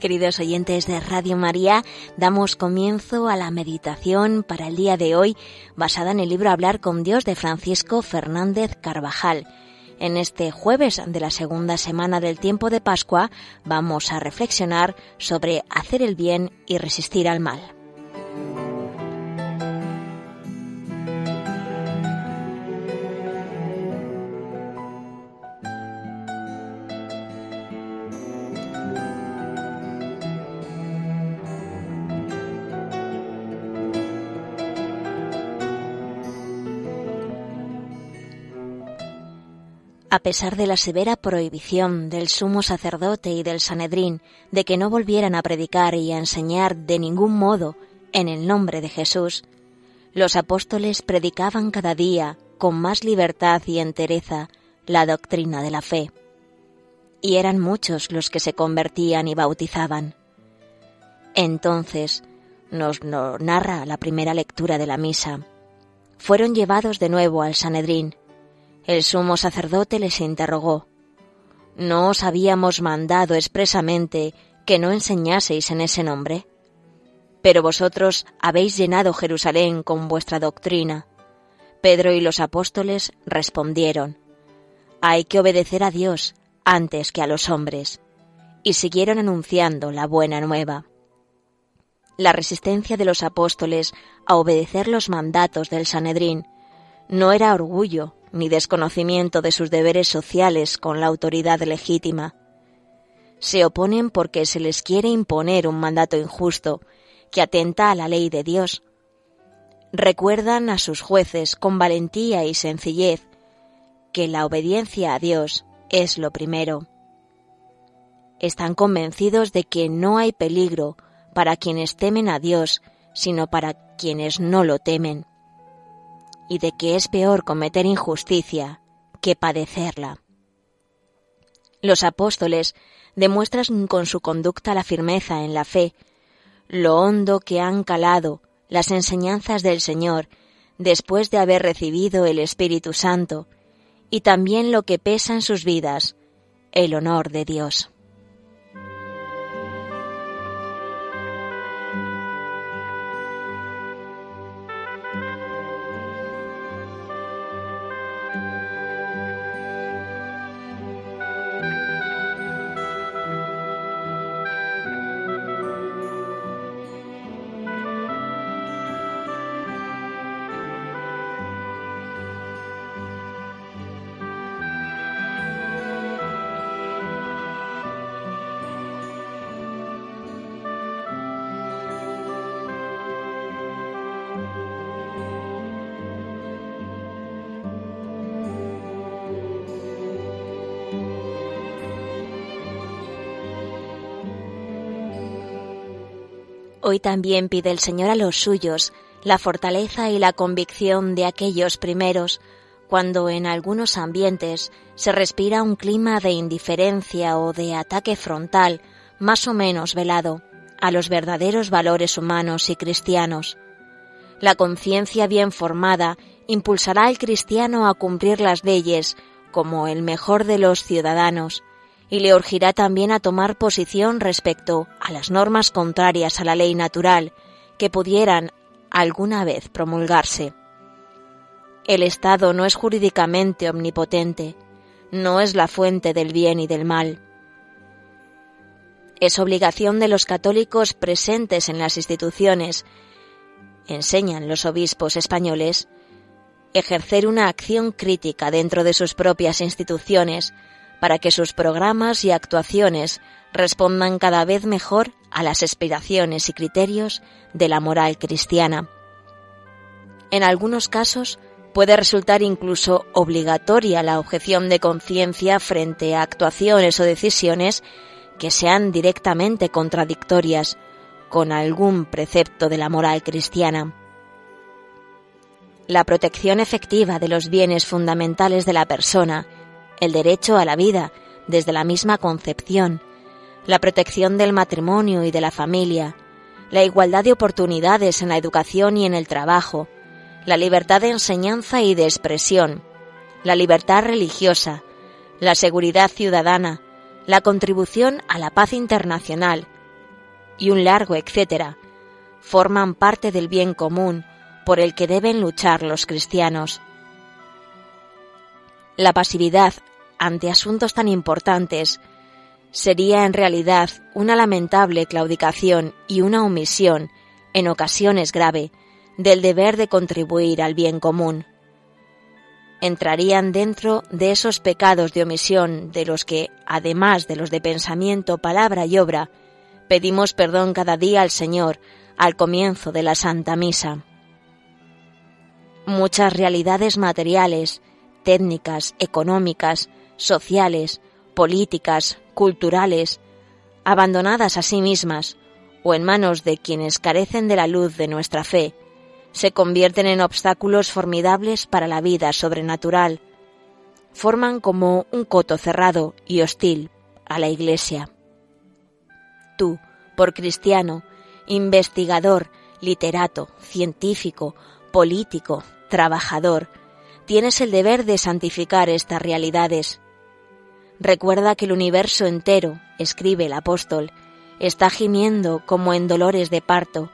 Queridos oyentes de Radio María, damos comienzo a la meditación para el día de hoy basada en el libro Hablar con Dios de Francisco Fernández Carvajal. En este jueves de la segunda semana del tiempo de Pascua vamos a reflexionar sobre hacer el bien y resistir al mal. A pesar de la severa prohibición del sumo sacerdote y del Sanedrín de que no volvieran a predicar y a enseñar de ningún modo en el nombre de Jesús, los apóstoles predicaban cada día con más libertad y entereza la doctrina de la fe. Y eran muchos los que se convertían y bautizaban. Entonces, nos narra la primera lectura de la misa, fueron llevados de nuevo al Sanedrín el sumo sacerdote les interrogó, ¿No os habíamos mandado expresamente que no enseñaseis en ese nombre? Pero vosotros habéis llenado Jerusalén con vuestra doctrina. Pedro y los apóstoles respondieron, Hay que obedecer a Dios antes que a los hombres, y siguieron anunciando la buena nueva. La resistencia de los apóstoles a obedecer los mandatos del Sanedrín no era orgullo, ni desconocimiento de sus deberes sociales con la autoridad legítima. Se oponen porque se les quiere imponer un mandato injusto que atenta a la ley de Dios. Recuerdan a sus jueces con valentía y sencillez que la obediencia a Dios es lo primero. Están convencidos de que no hay peligro para quienes temen a Dios, sino para quienes no lo temen y de que es peor cometer injusticia que padecerla. Los apóstoles demuestran con su conducta la firmeza en la fe, lo hondo que han calado las enseñanzas del Señor después de haber recibido el Espíritu Santo, y también lo que pesa en sus vidas, el honor de Dios. Hoy también pide el Señor a los suyos la fortaleza y la convicción de aquellos primeros, cuando en algunos ambientes se respira un clima de indiferencia o de ataque frontal más o menos velado a los verdaderos valores humanos y cristianos. La conciencia bien formada impulsará al cristiano a cumplir las leyes como el mejor de los ciudadanos, y le urgirá también a tomar posición respecto a las normas contrarias a la ley natural que pudieran alguna vez promulgarse. El Estado no es jurídicamente omnipotente, no es la fuente del bien y del mal. Es obligación de los católicos presentes en las instituciones, enseñan los obispos españoles, ejercer una acción crítica dentro de sus propias instituciones para que sus programas y actuaciones respondan cada vez mejor a las aspiraciones y criterios de la moral cristiana. En algunos casos puede resultar incluso obligatoria la objeción de conciencia frente a actuaciones o decisiones que sean directamente contradictorias con algún precepto de la moral cristiana. La protección efectiva de los bienes fundamentales de la persona el derecho a la vida desde la misma concepción, la protección del matrimonio y de la familia, la igualdad de oportunidades en la educación y en el trabajo, la libertad de enseñanza y de expresión, la libertad religiosa, la seguridad ciudadana, la contribución a la paz internacional y un largo etcétera, forman parte del bien común por el que deben luchar los cristianos. La pasividad ante asuntos tan importantes sería en realidad una lamentable claudicación y una omisión, en ocasiones grave, del deber de contribuir al bien común. Entrarían dentro de esos pecados de omisión de los que, además de los de pensamiento, palabra y obra, pedimos perdón cada día al Señor al comienzo de la Santa Misa. Muchas realidades materiales, técnicas, económicas, sociales, políticas, culturales, abandonadas a sí mismas o en manos de quienes carecen de la luz de nuestra fe, se convierten en obstáculos formidables para la vida sobrenatural. Forman como un coto cerrado y hostil a la Iglesia. Tú, por cristiano, investigador, literato, científico, político, trabajador, tienes el deber de santificar estas realidades. Recuerda que el universo entero, escribe el apóstol, está gimiendo como en dolores de parto,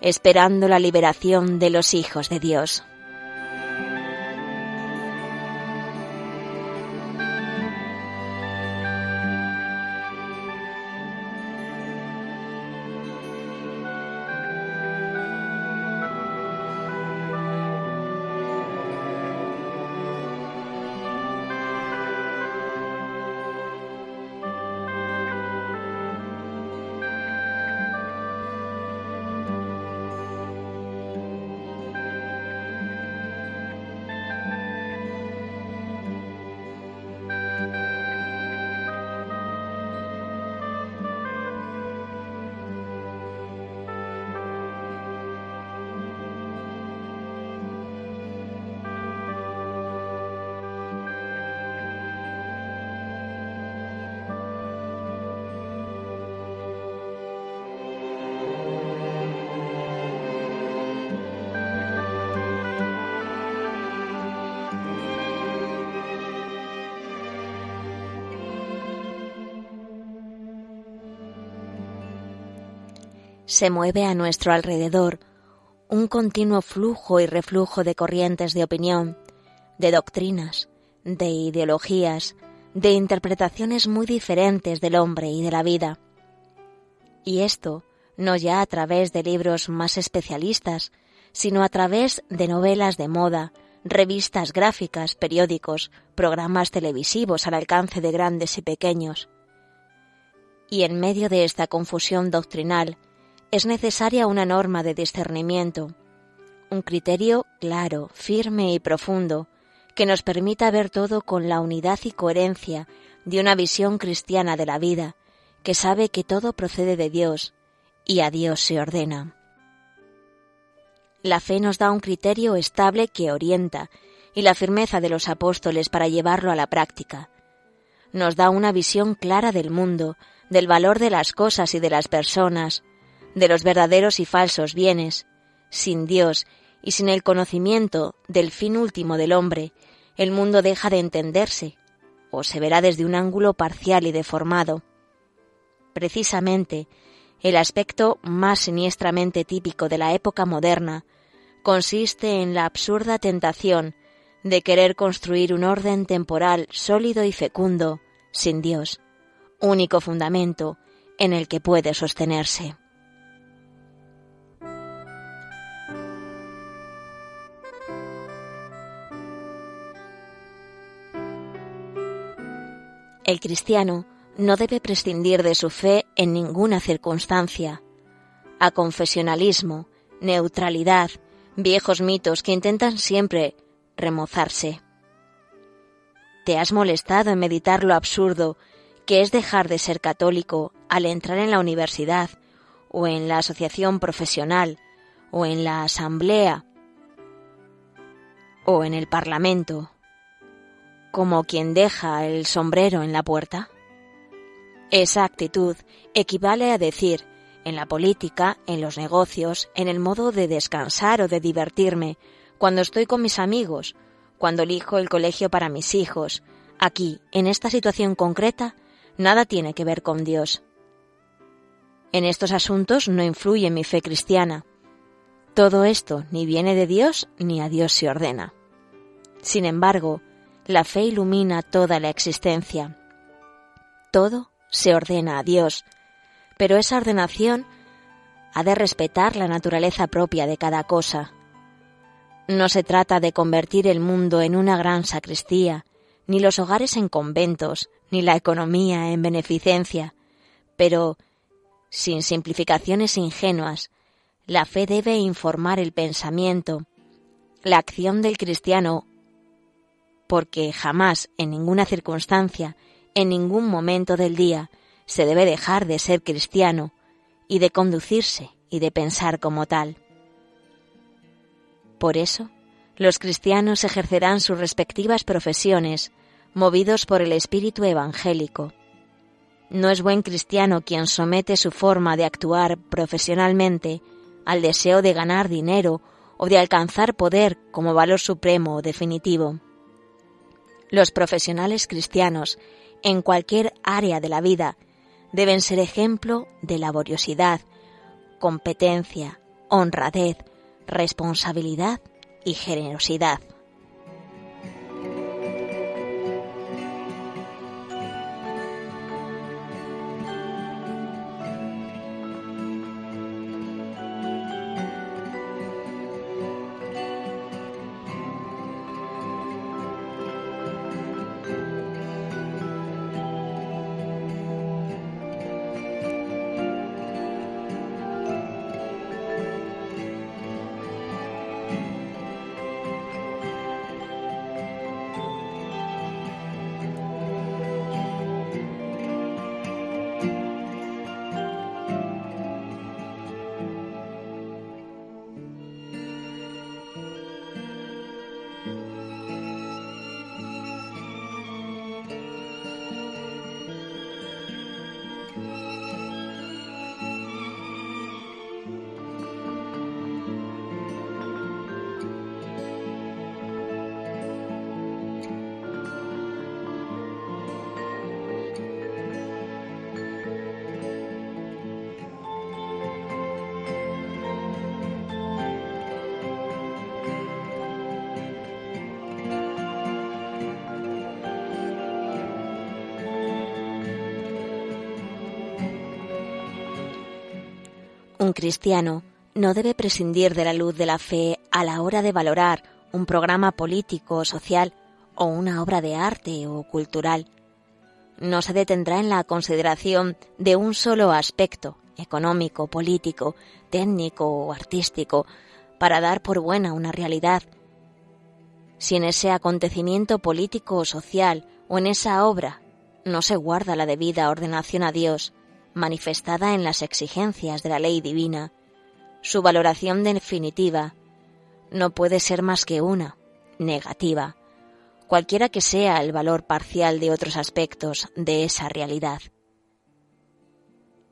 esperando la liberación de los hijos de Dios. Se mueve a nuestro alrededor un continuo flujo y reflujo de corrientes de opinión, de doctrinas, de ideologías, de interpretaciones muy diferentes del hombre y de la vida. Y esto no ya a través de libros más especialistas, sino a través de novelas de moda, revistas gráficas, periódicos, programas televisivos al alcance de grandes y pequeños. Y en medio de esta confusión doctrinal, es necesaria una norma de discernimiento, un criterio claro, firme y profundo, que nos permita ver todo con la unidad y coherencia de una visión cristiana de la vida, que sabe que todo procede de Dios y a Dios se ordena. La fe nos da un criterio estable que orienta y la firmeza de los apóstoles para llevarlo a la práctica. Nos da una visión clara del mundo, del valor de las cosas y de las personas, de los verdaderos y falsos bienes. Sin Dios y sin el conocimiento del fin último del hombre, el mundo deja de entenderse, o se verá desde un ángulo parcial y deformado. Precisamente, el aspecto más siniestramente típico de la época moderna consiste en la absurda tentación de querer construir un orden temporal sólido y fecundo sin Dios, único fundamento en el que puede sostenerse. El cristiano no debe prescindir de su fe en ninguna circunstancia. A confesionalismo, neutralidad, viejos mitos que intentan siempre remozarse. ¿Te has molestado en meditar lo absurdo que es dejar de ser católico al entrar en la universidad o en la asociación profesional o en la asamblea o en el parlamento como quien deja el sombrero en la puerta? Esa actitud equivale a decir, en la política, en los negocios, en el modo de descansar o de divertirme, cuando estoy con mis amigos, cuando elijo el colegio para mis hijos, aquí, en esta situación concreta, nada tiene que ver con Dios. En estos asuntos no influye mi fe cristiana. Todo esto ni viene de Dios ni a Dios se ordena. Sin embargo, la fe ilumina toda la existencia. Todo se ordena a Dios, pero esa ordenación ha de respetar la naturaleza propia de cada cosa. No se trata de convertir el mundo en una gran sacristía, ni los hogares en conventos, ni la economía en beneficencia, pero, sin simplificaciones ingenuas, la fe debe informar el pensamiento, la acción del cristiano, porque jamás, en ninguna circunstancia, en ningún momento del día, se debe dejar de ser cristiano y de conducirse y de pensar como tal. Por eso, los cristianos ejercerán sus respectivas profesiones, movidos por el espíritu evangélico. No es buen cristiano quien somete su forma de actuar profesionalmente al deseo de ganar dinero o de alcanzar poder como valor supremo o definitivo. Los profesionales cristianos, en cualquier área de la vida, deben ser ejemplo de laboriosidad, competencia, honradez, responsabilidad y generosidad. Un cristiano no debe prescindir de la luz de la fe a la hora de valorar un programa político o social o una obra de arte o cultural. No se detendrá en la consideración de un solo aspecto, económico, político, técnico o artístico, para dar por buena una realidad. Si en ese acontecimiento político o social o en esa obra no se guarda la debida ordenación a Dios, manifestada en las exigencias de la ley divina, su valoración definitiva no puede ser más que una, negativa, cualquiera que sea el valor parcial de otros aspectos de esa realidad.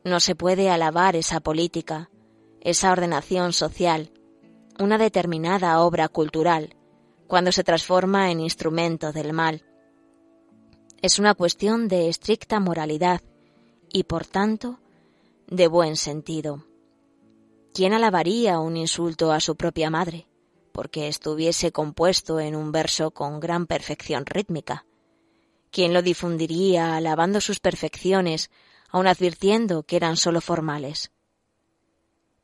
No se puede alabar esa política, esa ordenación social, una determinada obra cultural, cuando se transforma en instrumento del mal. Es una cuestión de estricta moralidad y por tanto de buen sentido. ¿Quién alabaría un insulto a su propia madre? porque estuviese compuesto en un verso con gran perfección rítmica. ¿Quién lo difundiría alabando sus perfecciones, aun advirtiendo que eran sólo formales?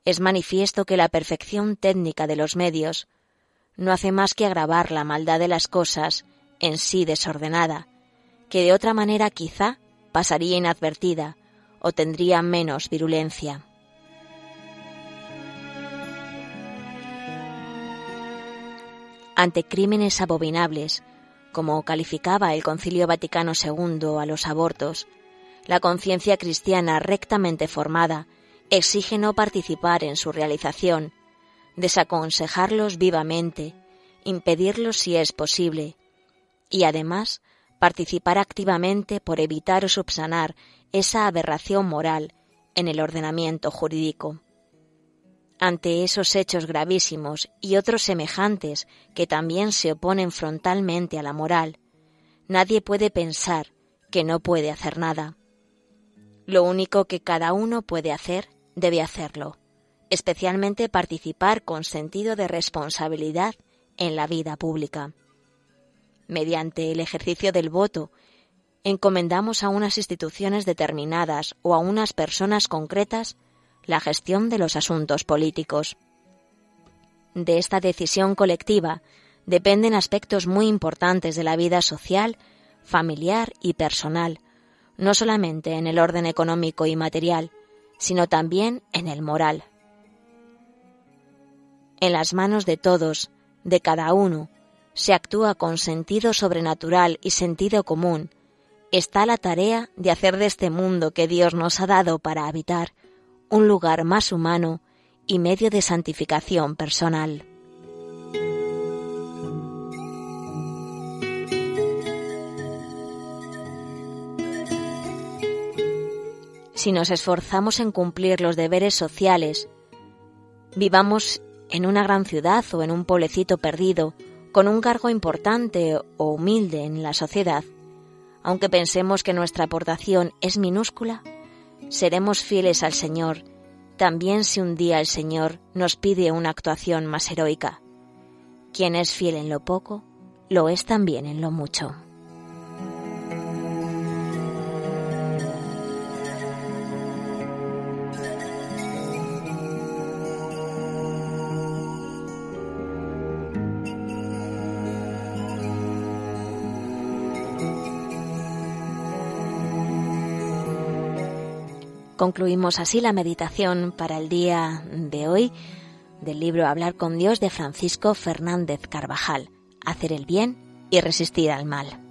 Es manifiesto que la perfección técnica de los medios no hace más que agravar la maldad de las cosas en sí desordenada, que de otra manera quizá pasaría inadvertida o tendría menos virulencia. Ante crímenes abominables, como calificaba el Concilio Vaticano II a los abortos, la conciencia cristiana rectamente formada exige no participar en su realización, desaconsejarlos vivamente, impedirlos si es posible, y además participar activamente por evitar o subsanar esa aberración moral en el ordenamiento jurídico. Ante esos hechos gravísimos y otros semejantes que también se oponen frontalmente a la moral, nadie puede pensar que no puede hacer nada. Lo único que cada uno puede hacer, debe hacerlo, especialmente participar con sentido de responsabilidad en la vida pública. Mediante el ejercicio del voto, encomendamos a unas instituciones determinadas o a unas personas concretas la gestión de los asuntos políticos. De esta decisión colectiva dependen aspectos muy importantes de la vida social, familiar y personal, no solamente en el orden económico y material, sino también en el moral. En las manos de todos, de cada uno, se actúa con sentido sobrenatural y sentido común, está la tarea de hacer de este mundo que Dios nos ha dado para habitar un lugar más humano y medio de santificación personal. Si nos esforzamos en cumplir los deberes sociales, vivamos en una gran ciudad o en un pueblecito perdido, con un cargo importante o humilde en la sociedad, aunque pensemos que nuestra aportación es minúscula, seremos fieles al Señor, también si un día el Señor nos pide una actuación más heroica. Quien es fiel en lo poco, lo es también en lo mucho. Concluimos así la meditación para el día de hoy del libro Hablar con Dios de Francisco Fernández Carvajal, Hacer el bien y resistir al mal.